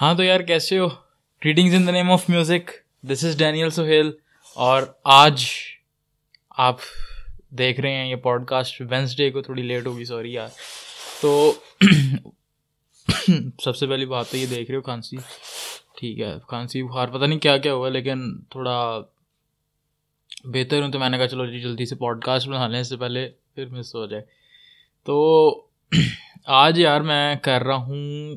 ہاں تو یار کیسے ہو؟ Readings in the name of music this is Daniel Sohail اور آج آپ دیکھ رہے ہیں یہ پوڈ کاسٹ وینسڈے کو تھوڑی لیٹ ہوگی سوری یار۔ تو سب سے پہلی بات تو یہ دیکھ رہے ہو کھانسی ٹھیک ہے کھانسی بخار پتہ نہیں کیا کیا ہوا، لیکن تھوڑا بہتر ہوں تو میں نے کہا چلو جی جلدی سے پوڈ کاسٹ بنا لیں، اس سے پہلے پھر مس ہو جائے۔ تو آج یار میں کر رہا ہوں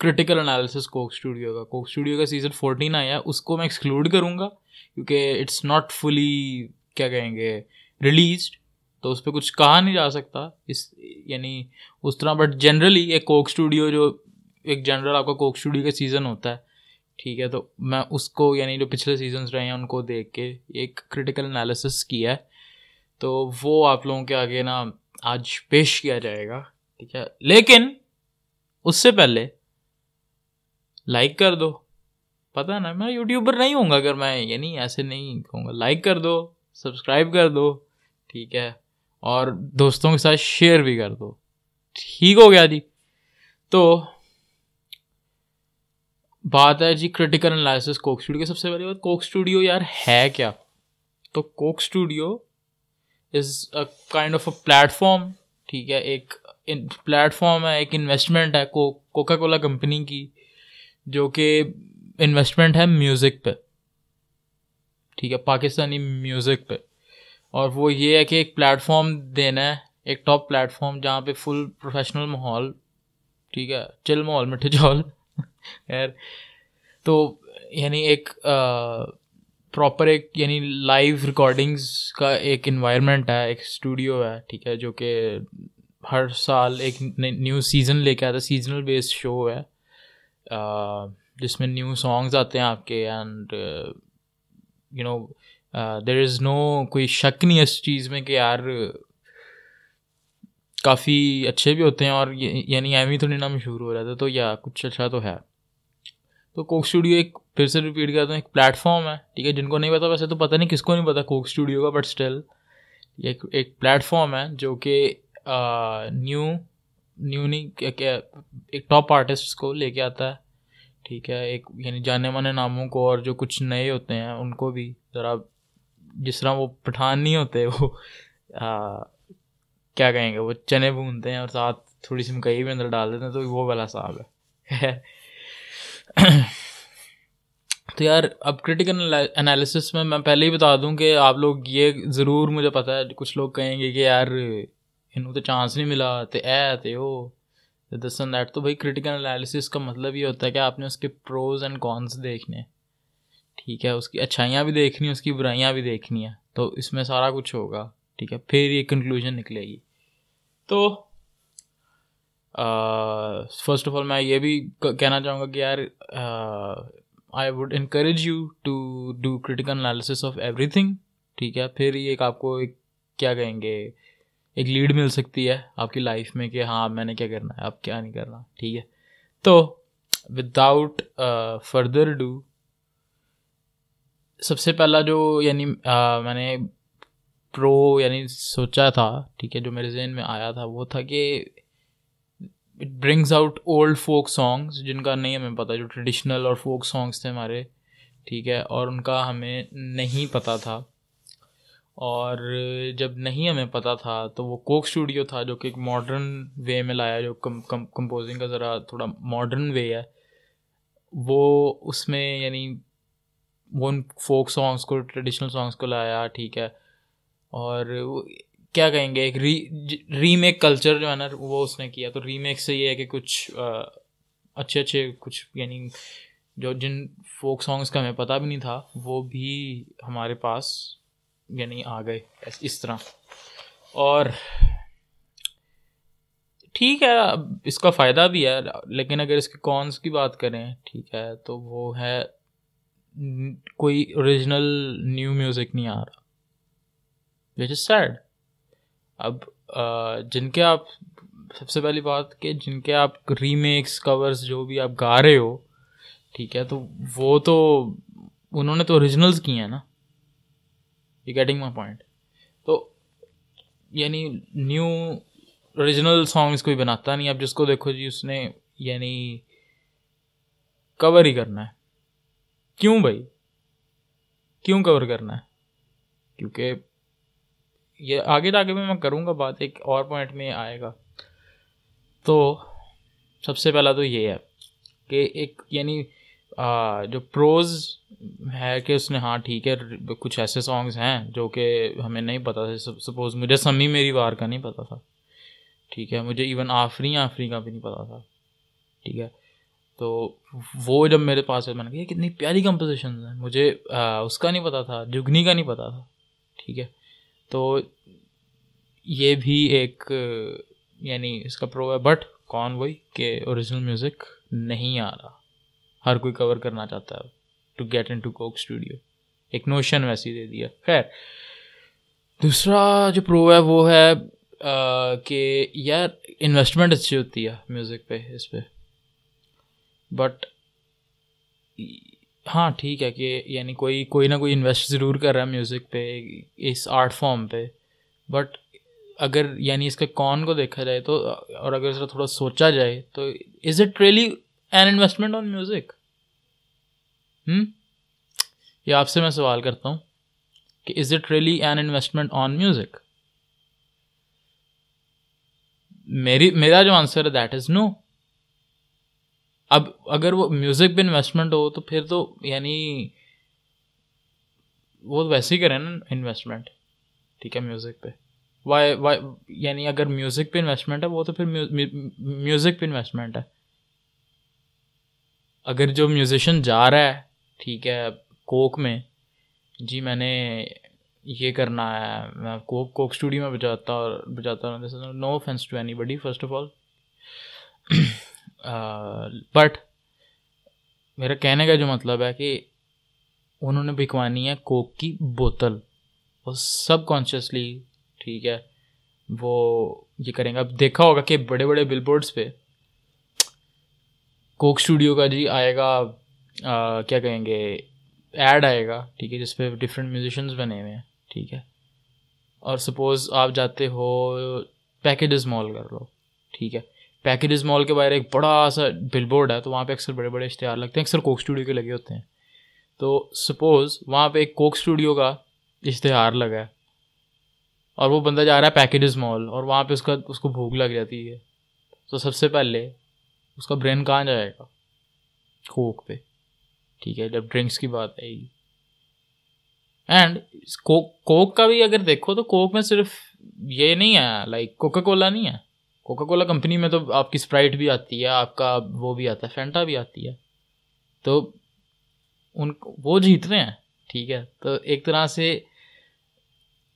کرٹیکل انالیسس کوک اسٹوڈیو کا. کوک اسٹوڈیو کا سیزن فورٹین آیا اس کو میں ایکسکلوڈ کروں گا، کیونکہ اٹس ناٹ فلی کیا کہیں گے ریلیزڈ تو اس پہ کچھ کہا نہیں جا سکتا. اس یعنی اس طرح بٹ جنرلی ایک کوک اسٹوڈیو جو، ایک جنرل آپ کا کوک اسٹوڈیو کا سیزن ہوتا ہے، ٹھیک ہے، تو میں اس کو یعنی جو پچھلے سیزنس رہے ہیں، ان کو دیکھ کے ایک کرٹیکل انالیسس کیا ہے. تو وہ آپ لوگوں کے آگے نا آج پیش کیا جائے گا، ٹھیک ہے. لیکن اس سے پہلے لائک کر دو۔ پتا نا، میں یوٹیوبر نہیں ہوں گا اگر میں یعنی ایسے نہیں کہوں گا۔ لائک کر دو سبسکرائب کر دو، ٹھیک ہے۔ اور دوستوں کے ساتھ شیئر بھی کر دو۔ ٹھیک ہو گیا جی۔ تو بات ہے جی کرٹیکل انالائسس کوک اسٹوڈیو کی سب سے پہلے بات کوک اسٹوڈیو یار ہے کیا؟ تو Coke Studio is a kind of a platform ٹھیک ہے۔ ایک پلیٹ فارم ہے، ایک انویسٹمنٹ ہے کوکا کولا کمپنی کی۔ جو کہ انویسٹمنٹ ہے میوزک پہ۔ ٹھیک ہے، پاکستانی میوزک پہ۔ اور وہ یہ ہے کہ ایک پلیٹ فارم دینا ہے، ایک ٹاپ پلیٹ فارم جہاں پہ فل پروفیشنل ماحول، ٹھیک ہے چل ماحول، مٹھے چول خیر، تو یعنی ایک پراپر ایک یعنی لائیو ریکارڈنگس کا ایک انوائرمنٹ ہے، ایک اسٹوڈیو ہے، ٹھیک ہے، جو کہ ہر سال ایک نیو سیزن لے کے آتا ہے سیزنل بیسڈ شو ہے۔ جس میں نیو سانگز آتے ہیں آپ کے اینڈ یو نو دیر از نو کوئی شک نہیں اس چیز میں کہ یار، کافی اچھے بھی ہوتے ہیں اور یعنی ایم ہی تو نہیں نا مشہور ہو رہا تھا تو یا کچھ اچھا تو ہے۔ تو کوک اسٹوڈیو ایک پھر سے ریپیٹ کرتا ہوں ایک پلیٹ فارم ہے، ٹھیک ہے، جن کو نہیں پتا ویسے تو پتہ نہیں کس کو نہیں پتا کوک اسٹوڈیو کا بٹ اسٹل ایک ایک پلیٹ فارم ہے جو کہ نیو نیو نہیں ایک ٹاپ آرٹسٹ کو لے کے آتا ہے۔ ٹھیک ہے، ایک یعنی جانے مانے ناموں کو اور جو کچھ نئے ہوتے ہیں، ان کو بھی ذرا جس طرح وہ پٹھان نہیں ہوتے، وہ کیا کہیں گے، وہ چنے بھونتے ہیں اور ساتھ تھوڑی سی مکئی بھی اندر ڈال دیتے ہیں، تو وہ والا صاحب ہے۔ تو یار، اب کریٹیکل انالیسس میں میں پہلے ہی بتا دوں کہ آپ لوگ یہ ضرور مجھے پتہ ہے، کچھ لوگ کہیں گے کہ یار انہوں تو چانس نہیں ملا تو اے تے ہو دس اینڈ دیٹ تو بھائی کریٹیکل انالیسس کا مطلب یہ ہوتا ہے کہ آپ نے اس کے پروز اینڈ کونس دیکھنے ٹھیک ہے اس کی اچھائیاں بھی دیکھنی اس کی برائیاں بھی دیکھنی ہیں تو اس میں سارا کچھ ہوگا ٹھیک ہے پھر یہ کنکلوژن نکلے گی تو فرسٹ آف آل میں یہ بھی کہنا چاہوں گا کہ یار I would encourage you to do critical analysis of everything ٹھیک ہے پھر یہ ایک آپ کو ایک کیا کہیں گے ایک لیڈ مل سکتی ہے آپ کی لائف میں کہ ہاں میں نے کیا کرنا ہے، اب کیا نہیں کرنا، ٹھیک ہے؟ تو وداؤٹ فردر ڈو سب سے پہلا جو یعنی میں نے پرو یعنی سوچا تھا، ٹھیک ہے، جو میرے ذہن میں آیا تھا، وہ تھا کہ it brings out old folk songs جن کا نہیں ہمیں پتہ جو ٹریڈیشنل اور فوک سانگس تھے ہمارے، ٹھیک ہے، اور ان کا ہمیں نہیں پتہ تھا۔ اور جب نہیں ہمیں پتہ تھا تو وہ کوک اسٹوڈیو تھا جو کہ ایک ماڈرن وے میں لایا جو کم کم کمپوزنگ کا ذرا تھوڑا ماڈرن وے ہے۔ وہ اس میں یعنی وہ ان فوک سانگس کو ٹریڈیشنل سانگس کو لایا، ٹھیک ہے۔ اور کیا کہیں گے، ایک ری ری میک کلچر جو ہے نا، وہ اس نے کیا۔ تو ری میک سے یہ ہے کہ کچھ اچھے اچھے کچھ یعنی جو جن فوک سانگس کا ہمیں پتہ بھی نہیں تھا، وہ بھی ہمارے پاس یعنی آ گئے اس طرح۔ اور ٹھیک ہے اس کا فائدہ بھی ہے، لیکن اگر اس کے کونس کی بات کریں، ٹھیک ہے، تو وہ ہے کوئی اوریجنل نیو میوزک نہیں آ رہا وچ از سیڈ اب جن کے آپ، سب سے پہلی بات کہ جن کے آپ ریمیکس کورس جو بھی آپ گا رہے ہو، ٹھیک ہے، تو وہ تو انہوں نے تو اوریجنلس کیے ہیں نا۔ یہ گیٹنگ مائی پوائنٹ تو یعنی نیو اوریجنل سانگس کوئی بناتا نہیں. اب جس کو دیکھو جی اس نے یعنی کور ہی کرنا ہے. کیوں بھائی؟ کیوں کور کرنا ہے؟ کیونکہ یہ آگے جا کے بھی میں کروں گا بات، ایک اور پوائنٹ میں آئے گا. تو سب سے پہلا تو یہ ہے کہ ایک یعنی جو پروز ہے کہ اس نے ہاں ٹھیک ہے، کچھ ایسے سانگس ہیں جو کہ ہمیں نہیں پتہ تھا سپوز مجھے سمی میری وار کا نہیں پتہ تھا۔ ٹھیک ہے، مجھے ایون آفری آفری کا بھی نہیں پتہ تھا۔ ٹھیک ہے، تو وہ جب میرے پاس ہے میں نے کہا کتنی پیاری کمپوزیشنز ہیں۔ مجھے اس کا نہیں پتہ تھا، جگنی کا نہیں پتہ تھا۔ ٹھیک ہے، تو یہ بھی ایک یعنی اس کا پرو ہے۔ بٹ کون وہی کہ اوریجنل میوزک نہیں آ رہا۔ ہر کوئی کور کرنا چاہتا ہے to get into Coke Studio ایک نوشن ویسی دے دیا. خیر. دوسرا جو پرو ہے وہ ہے کہ یار انویسٹمنٹ اچھی ہوتی ہے میوزک پہ، اس پہ. بٹ ہاں ٹھیک ہے کہ یعنی کوئی کوئی نہ کوئی انویسٹ ضرور کر رہا ہے میوزک پہ، اس آرٹ فارم پہ. بٹ اگر یعنی اس کے کون کو دیکھا جائے تو، اور اگر اس کا تھوڑا سوچا جائے تو is it really an investment on music ہوں یہ آپ سے میں سوال کرتا ہوں کہ is it really an investment on music میری، میرا جو آنسر ہے دیٹ از نو اب اگر وہ میوزک پہ انویسٹمنٹ ہو تو پھر تو یعنی وہ ویسے ہی کریں نا انویسٹمنٹ ٹھیک ہے میوزک پہ. وائی وائی یعنی اگر میوزک پہ انویسٹمنٹ ہے، وہ تو پھر میوزک پہ انویسٹمنٹ ہے. اگر جو میوزیشین جا رہا ہے ٹھیک ہے، کوک میں۔ جی میں نے یہ کرنا ہے، میں کوک کوک اسٹوڈیو میں بجاتا اور بجاتا ہوں۔ No offence to anybody first of all but میرا کہنے کا جو مطلب ہے کہ انہوں نے بکوانی ہے کوک کی بوتل۔ وہ سب کانشیسلی ٹھیک ہے، وہ یہ کریں گے۔ اب دیکھا ہوگا کہ بڑے بڑے بل بورڈس پہ کوک اسٹوڈیو کا جی آئے گا کیا کہیں گے ایڈ آئے گا، ٹھیک ہے، جس پہ ڈفرینٹ میوزیشنز بنے ہوئے ہیں، ٹھیک ہے۔ اور سپوز آپ جاتے ہو پیکیجز مال کر لو، ٹھیک ہے۔ پیکیجز مال کے باہر ایک بڑا سا بل بورڈ ہے، تو وہاں پہ اکثر بڑے بڑے اشتہار لگتے ہیں، اکثر کوک اسٹوڈیو کے لگے ہوتے ہیں۔ تو سپوز وہاں پہ ایک کوک اسٹوڈیو کا اشتہار لگا ہے، اور وہ بندہ جا رہا ہے پیکیجز مال اور وہاں پہ اس کا، اس کو بھوک لگ جاتی ہے۔ تو سب سے پہلے اس کا برین کہاں جائے گا؟ کوک پہ۔ ٹھیک ہے، جب ڈرنکس کی بات آئے گی اینڈ کوک کا بھی اگر دیکھو تو کوک میں صرف یہ نہیں ہے لائک کوکا کولا نہیں ہے۔ کوکا کولا کمپنی میں تو آپ کی اسپرائٹ بھی آتی ہے، آپ کا وہ بھی آتا ہے فینٹا بھی آتی ہے۔ تو ان وہ جیت رہے ہیں، ٹھیک ہے۔ تو ایک طرح سے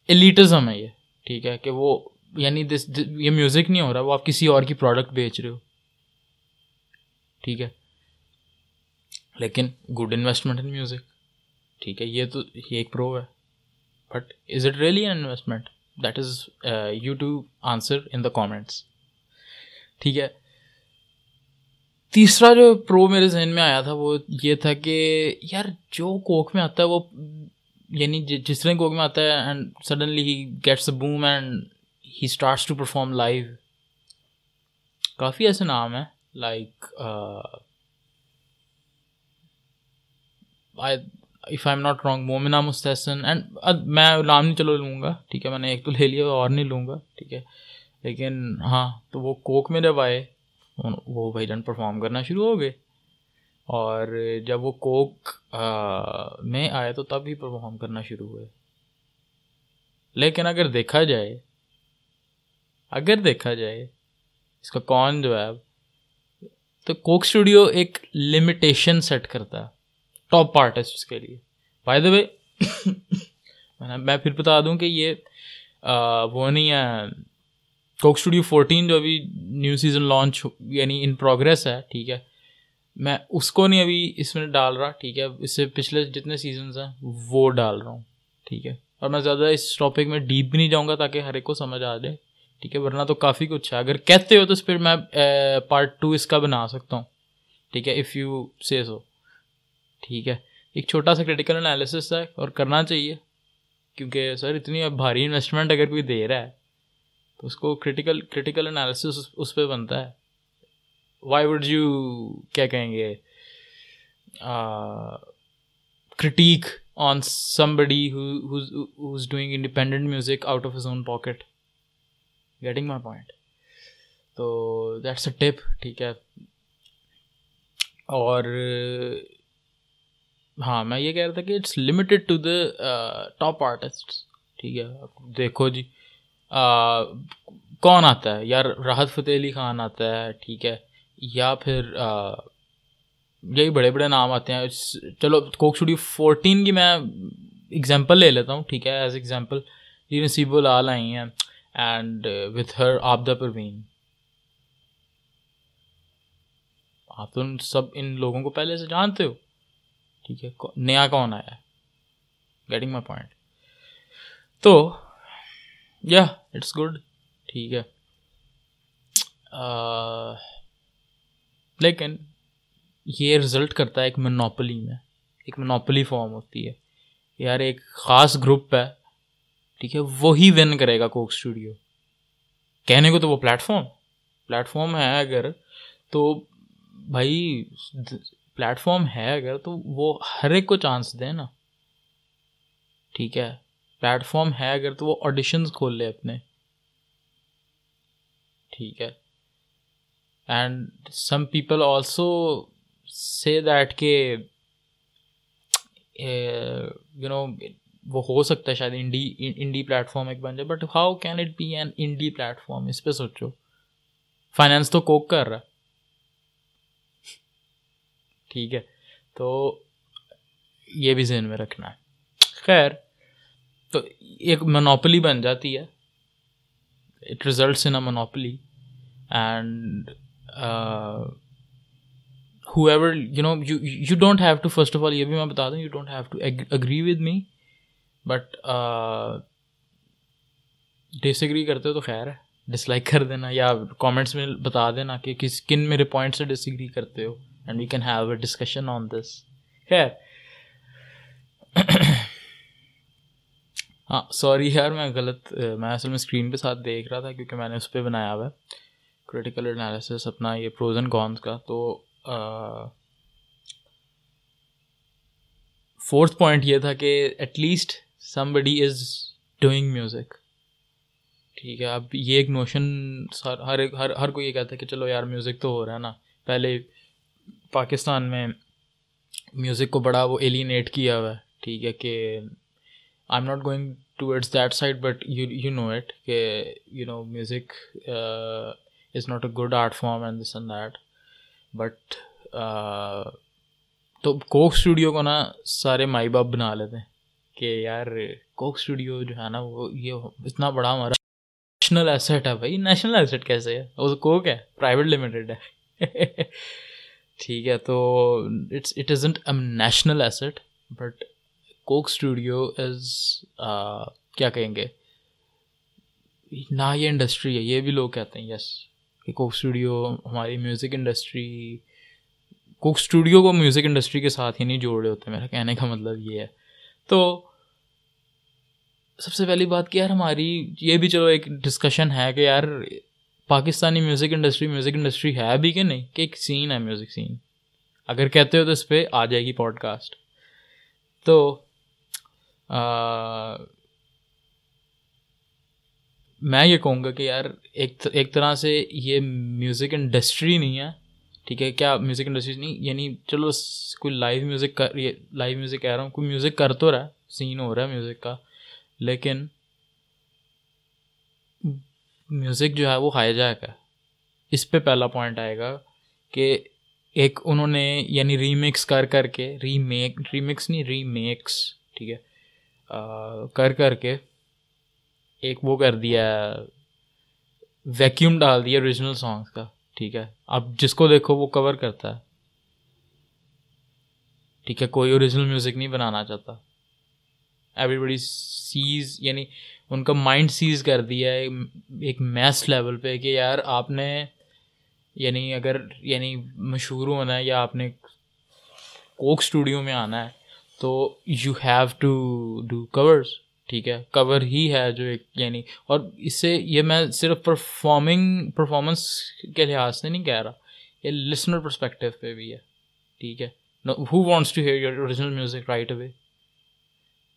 ایلیٹزم ہے یہ، ٹھیک ہے، کہ وہ یعنی دس یہ میوزک نہیں ہو رہا، وہ آپ کسی اور کی پروڈکٹ بیچ رہے ہو۔ ٹھیک ہے۔ لیکن گڈ انویسٹمنٹ ان میوزک ٹھیک ہے، یہ تو یہ ایک پرو ہے۔ But is it really an investment that is you to answer in the comments ٹھیک ہے۔ تیسرا جو پرو میرے ذہن میں آیا تھا وہ یہ تھا کہ یار جو کوک میں آتا ہے وہ یعنی جس طرح کوک میں آتا ہے and suddenly he gets a boom and he starts to perform live کافی ایسے نام ہیں like uh, if I am not wrong Momina Mustehsan and میں نام نہیں چلو لوں گا، ٹھیک ہے، میں نے ایک تو لے لیا اور نہیں لوں گا، ٹھیک ہے، لیکن ہاں تو وہ کوک میں جب آئے، وہ بھائی جان پرفارم کرنا شروع ہو گئے، اور جب وہ کوک میں آئے تو تب ہی پرفارم کرنا شروع ہوئے، لیکن اگر دیکھا جائے، اگر دیکھا جائے، اس کا کون جو ہے تو کوک اسٹوڈیو ایک لمیٹیشن سیٹ کرتا ہے ٹاپ آرٹسٹ کے لیے. بائی دا وے میں پھر بتا دوں کہ یہ وہ نہیں ہے کوک اسٹوڈیو فورٹین جو ابھی نیو سیزن لانچ یعنی ان پروگریس ہے، ٹھیک ہے. میں اس کو نہیں ابھی اس میں ڈال رہا، ٹھیک ہے. اس سے پچھلے جتنے سیزنس ہیں، وہ ڈال رہا ہوں، ٹھیک ہے. اور میں زیادہ اس ٹاپک میں ڈیپ بھی نہیں جاؤں گا تاکہ ہر ایک کو سمجھ آ جائے، ٹھیک ہے. ورنہ تو کافی کچھ ہے۔ اگر کہتے ہو تو پھر میں پارٹ ٹو اس کا بنا سکتا ہوں، ٹھیک ہے اف یو سیز ہو ٹھیک ہے۔ ایک چھوٹا سا کریٹیکل انالیسس ہے اور کرنا چاہیے۔ کیونکہ سر اتنی بھاری انویسٹمنٹ اگر کوئی دے رہا ہے، تو اس کو کریٹیکل کریٹیکل انالیسس اس پہ بنتا ہے۔ وائی وڈ یو کیا کہیں گے؟ Critique on somebody who's doing independent music out of his own pocket getting my point تو دیٹس اے ٹپ ٹھیک ہے۔ اور ہاں میں یہ کہہ رہا تھا کہ it's limited to the top artist ٹھیک ہے دیکھو جی۔ کون آتا ہے؟ یار راحت فتح علی خان آتا ہے، ٹھیک ہے۔ یا پھر یہی بڑے بڑے نام آتے ہیں۔ چلو، کوک اسٹوڈیو فورٹین کی میں اگزامپل لے لیتا ہوں، ٹھیک ہے ایز ایگزامپل یہ نصیب العال آئی ہیں and with her Abida Parveen. آپ تو سب ان لوگوں کو پہلے سے جانتے ہو۔ ٹھیک ہے؟ نیا کون آیا ہے؟ گیٹنگ مائی پوائنٹ تو یا اٹس گڈ ٹھیک ہے۔ لیکن یہ رزلٹ کرتا ہے ایک منوپلی میں۔ ایک منوپلی فارم ہوتی ہے۔ یار، ایک خاص گروپ ہے۔ ٹھیک ہے؟ وہی ون کرے گا کوک اسٹوڈیو کہنے کو تو وہ پلیٹ فارم پلیٹ فارم ہے اگر تو بھائی پلیٹ فارم ہے اگر تو وہ ہر ایک کو چانس دے نا۔ ٹھیک ہے۔ پلیٹ فارم ہے اگر تو وہ آڈیشنز کھول لے اپنے۔ ٹھیک ہے۔ And some people also say that کہ یو نو وہ ہو سکتا ہے شاید انڈی انڈی پلیٹ فارم ایک بن جائے but how can it be an indie platform اس پہ سوچو۔ فائنینس تو کوک کر رہا ہے۔ ٹھیک ہے۔ تو یہ بھی ذہن میں رکھنا ہے۔ خیر، تو ایک منوپلی بن جاتی ہے۔ It results in a monopoly and however you know you you don't have to first of all یہ بھی میں بتا دوں you don't have to agree with me but disagree کرتے ہو تو خیر ہے۔ ڈس لائک کر دینا یا کامنٹس میں بتا دینا کہ کس، کن میرے پوائنٹ سے ڈس ایگری کرتے ہو۔ And we can have a discussion on this خیر ہاں سوری یار میں غلط میں اصل میں اسکرین پہ ساتھ دیکھ رہا تھا کیونکہ میں نے اس پہ بنایا ہوا ہے کریٹیکل انالیسس اپنا یہ پروز اینڈ کونس کا تو فورتھ پوائنٹ یہ تھا کہ at least somebody is doing music ٹھیک ہے اب یہ ایک نوشن ہر ہر ہر کوئی یہ کہتا ہے کہ چلو یار میوزک تو ہو رہا ہے نا پہلے پاکستان میں میوزک کو بڑا وہ ایلینیٹ کیا ہوا ہے، ٹھیک ہے کہ I am not going towards that side but you you know it کہ you know music is not a good art form and this and that but تو کوک اسٹوڈیو کو نا سارے مائی باپ بنا لیتے ہیں کہ یار کوک اسٹوڈیو جو ہے نا وہ یہ اتنا بڑا ہمارا نیشنل ایسٹ ہے بھائی نیشنل ایسٹ کیسے ہے؟ وہ کوک ہے پرائیویٹ لمیٹیڈ ہے۔ ٹھیک ہے تو it's it isn't a national asset but Coke Studio is کیا کہیں گے؟ نہ یہ انڈسٹری ہے، یہ بھی لوگ کہتے ہیں یس کہ کوک اسٹوڈیو ہماری میوزک انڈسٹری کوک اسٹوڈیو کو میوزک انڈسٹری کے ساتھ ہی نہیں جوڑ رہے ہوتے، میرا کہنے کا مطلب یہ ہے۔ تو سب سے پہلی بات کہ یار ہماری، یہ بھی چلو ایک ڈسکشن ہے کہ یار Pakistani music industry music industry ہے بھی کہ نہیں؟ کہ ایک سین ہے میوزک سین اگر کہتے ہو تو اس پہ آ جائے گی پوڈ کاسٹ تو میں یہ کہوں گا کہ یار، ایک ایک طرح سے یہ میوزک انڈسٹری نہیں ہے۔ ٹھیک ہے، کیا میوزک انڈسٹری نہیں؟ یعنی چلو کوئی لائیو میوزک کر لائیو میوزک کہہ رہا ہوں، کوئی میوزک کر تو رہا ہے سین ہو رہا ہے میوزک کا۔ لیکن میوزک جو ہے وہ ہائی جیک ہے۔ اس پہ پہلا پوائنٹ آئے گا کہ ایک انہوں نے یعنی ریمکس کر کر کے ری میک ریمکس نہیں ری میکس ٹھیک ہے کر کر کے ایک وہ کر دیا ویکیوم ڈال دیا اوریجنل سانگس کا، ٹھیک ہے۔ اب جس کو دیکھو وہ کور کرتا ہے۔ ٹھیک ہے، کوئی اوریجنل میوزک نہیں بنانا چاہتا۔ ایوری بڑی سیز یعنی ان کا مائنڈ سیز کر دیا ہے، ایک میس لیول پہ کہ یار آپ نے یعنی اگر یعنی مشہور ہونا ہے یا آپ نے کوک اسٹوڈیو میں آنا ہے، تو you have to do covers ٹھیک ہے؟ کور ہی ہے جو ایک یعنی اور اس سے یہ میں صرف پرفارمنگ پرفارمنس کے لحاظ سے نہیں کہہ رہا، یہ لسنر پرسپیکٹیو پہ بھی ہے، ٹھیک ہے؟ Who wants to hear your original music right away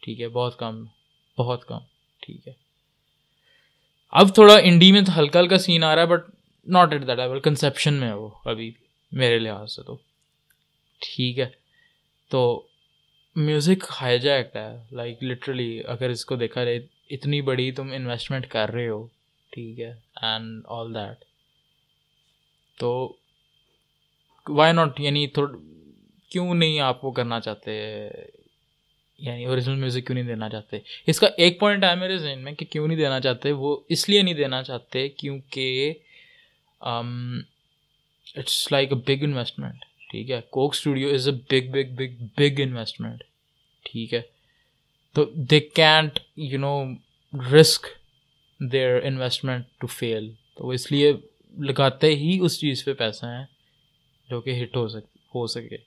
ٹھیک ہے، بہت کم بہت کم۔ ٹھیک ہے۔ اب تھوڑا انڈی میں تو ہلکا ہلکا سین آ رہا ہے but not at that level conception میں ہے وہ ابھی میرے لحاظ سے تو۔ ٹھیک ہے۔ تو میوزک ہائی جیکٹ ہے لائک لٹرلی اگر اس کو دیکھا جائے، اتنی بڑی تم انویسٹمنٹ کر رہے ہو۔ ٹھیک ہے۔ اینڈ آل دیٹ تو وائی ناٹ یعنی تھوڑا کیوں نہیں آپ وہ کرنا چاہتے؟ یعنی اوریجنل میوزک کیوں نہیں دینا چاہتے؟ اس کا ایک پوائنٹ ہے میرے ذہن میں کہ کیوں نہیں دینا چاہتے؟ وہ اس لیے نہیں دینا چاہتے کیونکہ it's like a big investment ٹھیک ہے؟ Coke Studio is a big big big big investment ٹھیک ہے؟ تو they can't you know risk their investment to fail تو وہ اس لیے لگاتے ہی اس چیز پہ پیسہ ہیں جو کہ ہٹ ہو سک، ہو سکے۔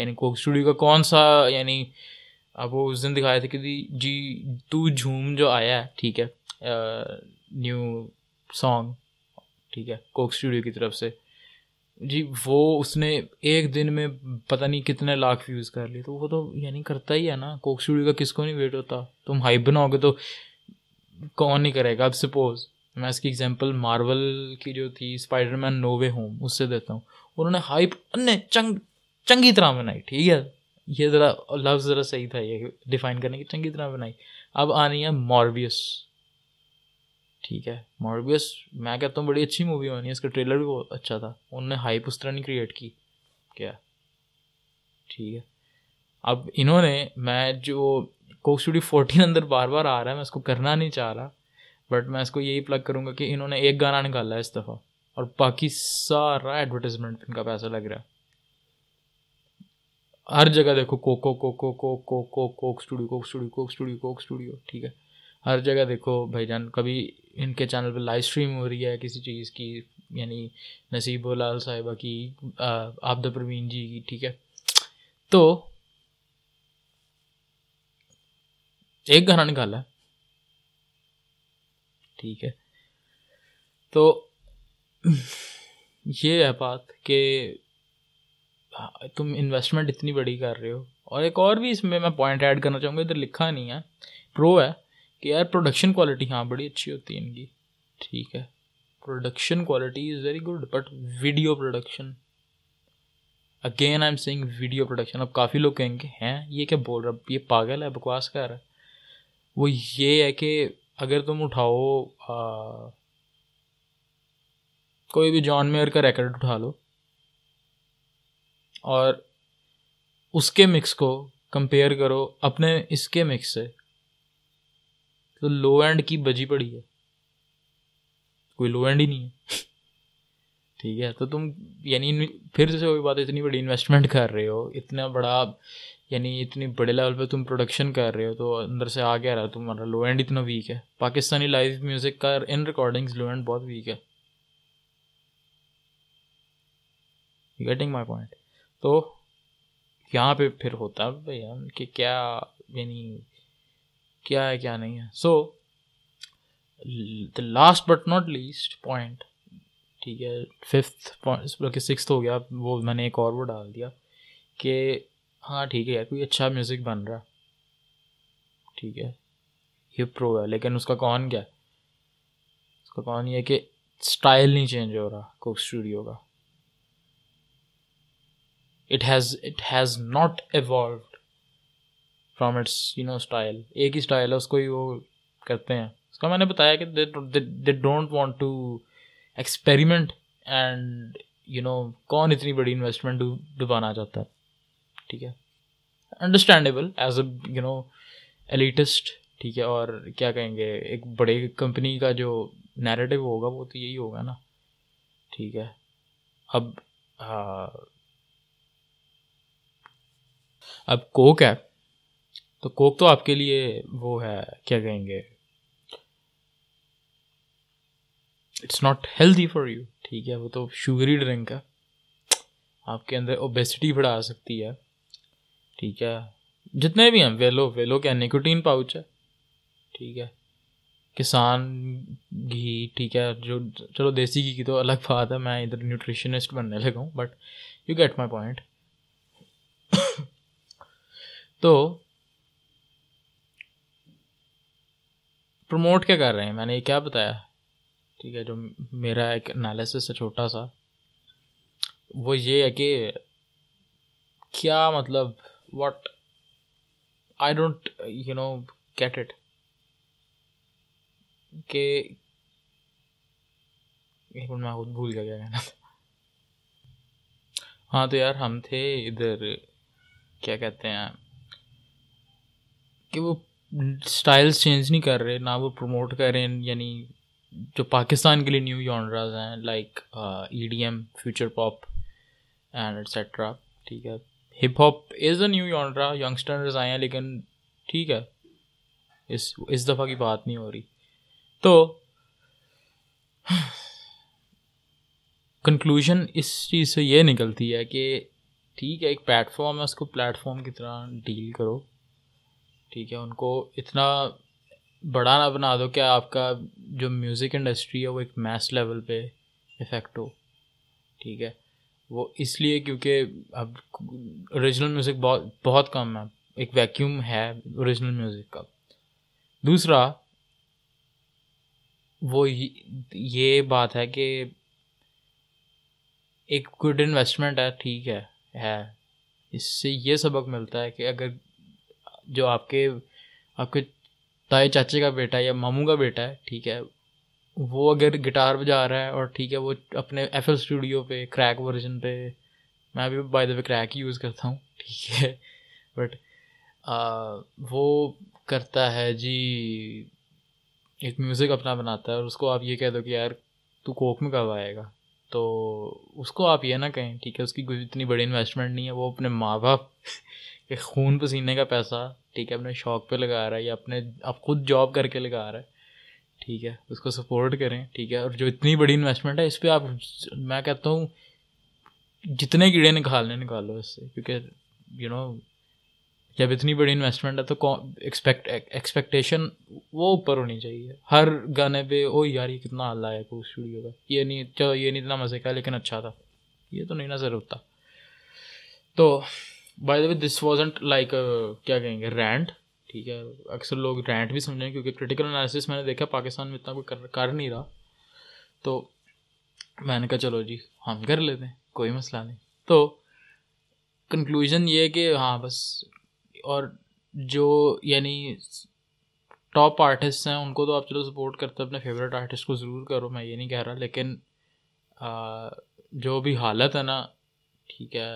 یعنی کوک اسٹوڈیو کا کون سا یعنی اب وہ اس دن دکھایا تھا کہ جی تو جھوم جو آیا ہے، ٹھیک ہے نیو سانگ، ٹھیک ہے، کوک اسٹوڈیو کی طرف سے۔ جی وہ اس نے ایک دن میں پتہ نہیں کتنے لاکھ ویوز کر لی تو وہ تو یعنی کرتا ہی ہے نا۔ کوک اسٹوڈیو کا کس کو نہیں ویٹ ہوتا؟ تم ہائپ بناؤ گے تو کون نہیں کرے گا؟ اب سپوز میں اس کی ایگزامپل مارول کی جو تھی اسپائڈر مین نو وے ہوم اس سے دیتا ہوں۔ انہوں نے ہائپ ان چنگ چنگی طرح بنائی، ٹھیک ہے؟ یہ ذرا لفظ ذرا صحیح تھا، یہ ڈیفائن کرنے کی چنگی طرح بنائی۔ اب آنی ہے ماربیس ٹھیک ہے ماربیس میں کہتا ہوں بڑی اچھی مووی ہونی ہے، اس کا ٹریلر بھی بہت اچھا تھا۔ انہوں نے ہائپ اس طرح نہیں کریٹ کی۔ کیا؟ ٹھیک ہے۔ اب انہوں نے، میں جو کوک اسٹوڈیو فورٹین اندر بار بار آ رہا ہے، میں اس کو کرنا نہیں چاہ رہا بٹ میں اس کو یہی پلگ کروں گا کہ انہوں نے ایک گانا نکالا ہے اس دفعہ، اور باقی سارا ایڈورٹیزمنٹ ان کا پیسہ لگ رہا ہے۔ ہر جگہ دیکھو coco coco Coke coco Coke Studio Coke Studio Coke Studio Coke Studio ٹھیک ہے۔ ہر جگہ دیکھو بھائی جان، کبھی ان کے چینل پہ لائیو اسٹریم ہو رہی ہے کسی چیز کی یعنی نصیب و لال صاحبہ کی آبدہ پروین جی کی، ٹھیک ہے۔ تو ایک گانا نکالا۔ ٹھیک ہے۔ تو یہ ہے بات کہ تم انویسٹمنٹ اتنی بڑی کر رہے ہو۔ اور ایک اور بھی اس میں میں پوائنٹ ایڈ کرنا چاہوں گا، ادھر لکھا نہیں ہے۔ پرو ہے کہ یار پروڈکشن کوالٹی ہاں بڑی اچھی ہوتی ہے ان کی۔ ٹھیک ہے۔ Production quality is very good but video production again I am saying video production اب کافی لوگ کہیں گے، ہیں، یہ کیا بول رہا یہ پاگل ہے، بکواس کر رہا ہے۔ وہ یہ ہے کہ اگر تم اٹھاؤ کوئی بھی جان میئر کا ریکارڈ اٹھا لو۔ اور اس کے مکس کو کمپیئر کرو اپنے اس کے مکس سے، تو لو اینڈ کی بجی پڑی ہے۔ کوئی لو اینڈ ہی نہیں ہے۔ ٹھیک ہے، تو تم یعنی پھر سے وہی بات، اتنی بڑی انویسٹمنٹ کر رہے ہو، اتنا بڑا یعنی اتنی بڑے لیول پہ تم پروڈکشن کر رہے ہو، تو اندر سے آ گیا رہا، تمہارا لو اینڈ اتنا ویک ہے۔ پاکستانی لائیو میوزک کا ان ریکارڈنگ لو اینڈ بہت ویک ہے۔ گیٹنگ مائی پوائنٹ تو یہاں پہ پھر ہوتا ہے بھیا کہ کیا یعنی کیا ہے کیا نہیں ہے۔ So the last but not least point ٹھیک ہے ففتھ بلکہ سکس ہو گیا، وہ میں نے ایک اور وہ ڈال دیا کہ ہاں ٹھیک ہے، یار، کوئی اچھا میوزک بن رہا ٹھیک ہے، یہ پرو ہے، لیکن اس کا کون کیا ہے؟ اس کا کون یہ کہ اسٹائل نہیں چینج ہو رہا کوک اسٹوڈیو کا۔ It has it has not evolved from its you know style ایک ہی اسٹائل ہے اس کو ہی وہ کرتے ہیں اس کا میں نے بتایا کہ they don't want to experiment and you know کون اتنی بڑی انویسٹمنٹ ڈبانا چاہتا ہے ٹھیک ہے understandable as a you know elitist ٹھیک ہے اور کیا کہیں گے ایک بڑے کمپنی کا جو نیریٹو ہوگا وہ تو یہی ہوگا نا ٹھیک ہے اب اب کوک ہے۔ تو کوک تو آپ کے لیے وہ ہے، کیا کہیں گے؟ It's not healthy for you ٹھیک ہے، وہ تو شوگری ڈرنک ہے۔ آپ کے اندر اوبیسٹی بڑھا سکتی ہے۔ ٹھیک ہے۔ جتنے بھی ہیں ویلو ویلو کیا نیکوٹین پاؤچ ہے۔ ٹھیک ہے۔ کسان گھی، ٹھیک ہے۔ جو، چلو دیسی گھی کی تو الگ بات ہے۔ میں ادھر نیوٹریشنسٹ بننے لگا ہوں but you get my point تو پروموٹ کیا کر رہے ہیں؟ میں نے یہ کیا بتایا؟ ٹھیک ہے، جو میرا ایک انالیسس ہے چھوٹا سا، وہ یہ ہے کہ کیا مطلب what I don't you know get it کہ میں خود بھول گیا کیا کہنا ہاں تو یار ہم تھے ادھر، کیا کہتے ہیں؟ کہ وہ اسٹائلس چینج نہیں کر رہے، نہ وہ پروموٹ کر رہے ہیں یعنی جو پاکستان کے لیے نیو یونڈراز ہیں like E D M future pop and etcetera ٹھیک ہے۔ Hip hop is a new یونڈرا youngsters آئے ہیں، لیکن ٹھیک ہے۔ اس اس دفعہ کی بات نہیں ہو رہی۔ تو کنکلوژن اس چیز سے یہ نکلتی ہے کہ ٹھیک ہے، ایک پلیٹ فارم ہے، اس کو پلیٹ فارم کی طرح ڈیل کرو۔ ٹھیک ہے، ان کو اتنا بڑا نہ بنا دو کہ آپ کا جو میوزک انڈسٹری ہے وہ ایک میس لیول پہ افیکٹ ہو۔ ٹھیک ہے، وہ اس لیے کیونکہ اب اوریجنل میوزک بہت بہت کم ہے، ایک ویکیوم ہے اوریجنل میوزک کا۔ دوسرا، وہ یہ بات ہے کہ ایک گڈ انویسٹمنٹ ہے، ٹھیک ہے ہے۔ اس سے یہ سبق ملتا ہے کہ اگر جو آپ کے آپ کے تائے چاچے کا بیٹا ہے یا ماموں کا بیٹا ہے، ٹھیک ہے، وہ اگر گٹار بجا رہا ہے اور ٹھیک ہے وہ اپنے ایف ایل اسٹوڈیو پہ کریک ورژن پہ، میں بھی بائی دا وے کریک ہی یوز کرتا ہوں، ٹھیک ہے بٹ وہ کرتا ہے جی ایک میوزک اپنا بناتا ہے اور اس کو آپ یہ کہہ دو کہ یار تو کوک میں کب آئے گا۔ تو اس کو آپ یہ نہ کہیں، ٹھیک ہے، اس کی کوئی اتنی بڑی انویسٹمنٹ نہیں ہے، وہ اپنے ماں باپ کے خون پسینے کا پیسہ ٹھیک ہے، اپنے شوق پہ لگا رہا ہے یا اپنے اب خود جاب کر کے لگا رہا ہے۔ ٹھیک ہے، اس کو سپورٹ کریں، ٹھیک ہے۔ اور جو اتنی بڑی انویسٹمنٹ ہے، اس پہ آپ میں کہتا ہوں، جتنے کیڑے نکالنے نکالو اس سے۔ کیونکہ یو نو جب اتنی بڑی انویسٹمنٹ ہے تو ایکسپیکٹ ایکسپیکٹیشن وہ اوپر ہونی چاہیے۔ ہر گانے پہ او یار، یہ کتنا حال ہے کو اسٹوڈیو کا۔ یہ نہیں، چلو، یہ نہیں اتنا مزے کا، لیکن اچھا تھا۔ یہ تو نہیں نظر ہوتا۔ تو by the way this wasn't like کیا کہیں گے رینٹ ٹھیک ہے، اکثر لوگ رینٹ بھی سمجھیں کیونکہ کریٹیکل انالیسس میں نے دیکھا پاکستان میں اتنا کوئی کر نہیں رہا۔ تو میں نے کہا چلو جی ہم کر لیتے ہیں، کوئی مسئلہ نہیں۔ تو کنکلوژن یہ کہ ہاں بس اور جو یعنی ٹاپ آرٹسٹ ہیں، ان کو تو آپ چلو سپورٹ کرتے اپنے فیوریٹ آرٹسٹ کو ضرور کرو، میں یہ نہیں کہہ رہا۔ لیکن جو بھی حالت ہے نا، ٹھیک ہے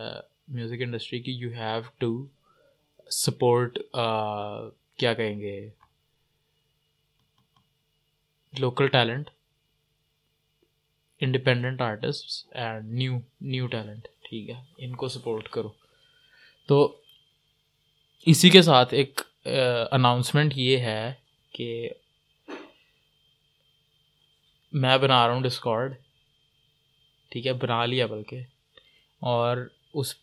میوزک انڈسٹری کی یو ہیو ٹو سپورٹ کیا کہیں گے local talent independent artist and new new talent ٹھیک ہے، ان کو سپورٹ کرو۔ تو اسی کے ساتھ ایک uh, اناؤنسمنٹ یہ ہے کہ میں بنا رہا ہوں ڈسکارڈ ٹھیک ہے، بنا لیا بلکہ۔ اور اس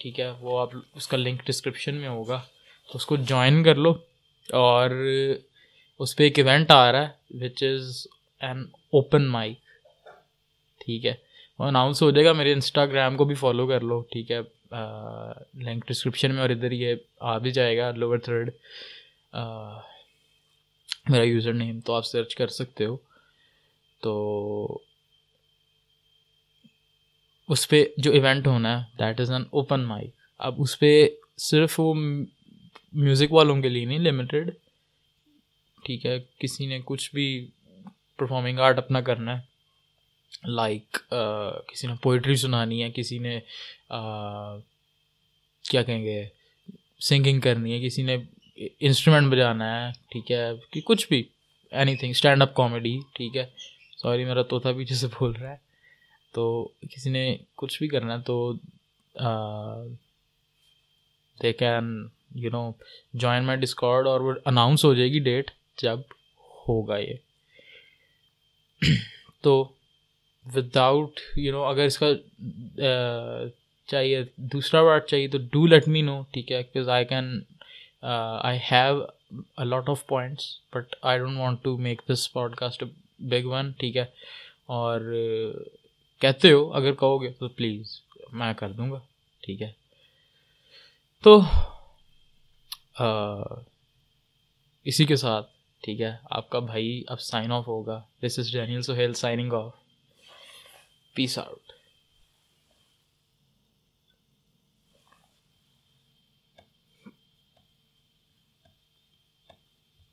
ٹھیک ہے، وہ آپ اس کا لنک ڈسکرپشن میں ہوگا۔ تو اس کو جوائن کر لو اور اس پہ ایک ایونٹ آ رہا ہے which is an open mic ٹھیک ہے، وہ اناؤنس ہو جائے گا، میرے انسٹاگرام کو بھی فالو کر لو۔ ٹھیک ہے لنک ڈسکرپشن میں اور ادھر یہ آ بھی جائے گا لوور تھرڈ میرا یوزر نیم تو آپ سرچ کر سکتے ہو۔ تو اس پہ جو ایونٹ ہونا ہے that is an open mic اب اس پہ صرف وہ میوزک والوں کے لیے نہیں لمیٹیڈ ٹھیک ہے، کسی نے کچھ بھی پرفارمنگ آرٹ اپنا کرنا ہے. لائک کسی نے پوئٹری سنانی ہے، کسی نے کیا کہیں گے سنگنگ کرنی ہے، کسی نے انسٹرومنٹ بجانا ہے، ٹھیک ہے، کہ کچھ بھی anything stand up comedy ٹھیک ہے. سوری میرا طوطا پیچھے سے بول رہا ہے. تو کسی نے کچھ بھی کرنا تو they can you know join my Discord اور وہ اناؤنس ہو جائے گی ڈیٹ جب ہوگا یہ۔ تو وداؤٹ یو نو اگر اس کا چاہیے، دوسرا پارٹ چاہیے تو ڈو لیٹ می نو ٹھیک ہے because I can I have a lot of points but I don't want to make this podcast big one ٹھیک ہے۔ اور کہتے ہو، اگر کہو گے تو پلیز میں کر دوں گا، ٹھیک ہے؟ تو اسی کے ساتھ، ٹھیک ہے؟ آپ کا بھائی اب سائن آف ہوگا۔ This is Daniel Sohail signing off peace out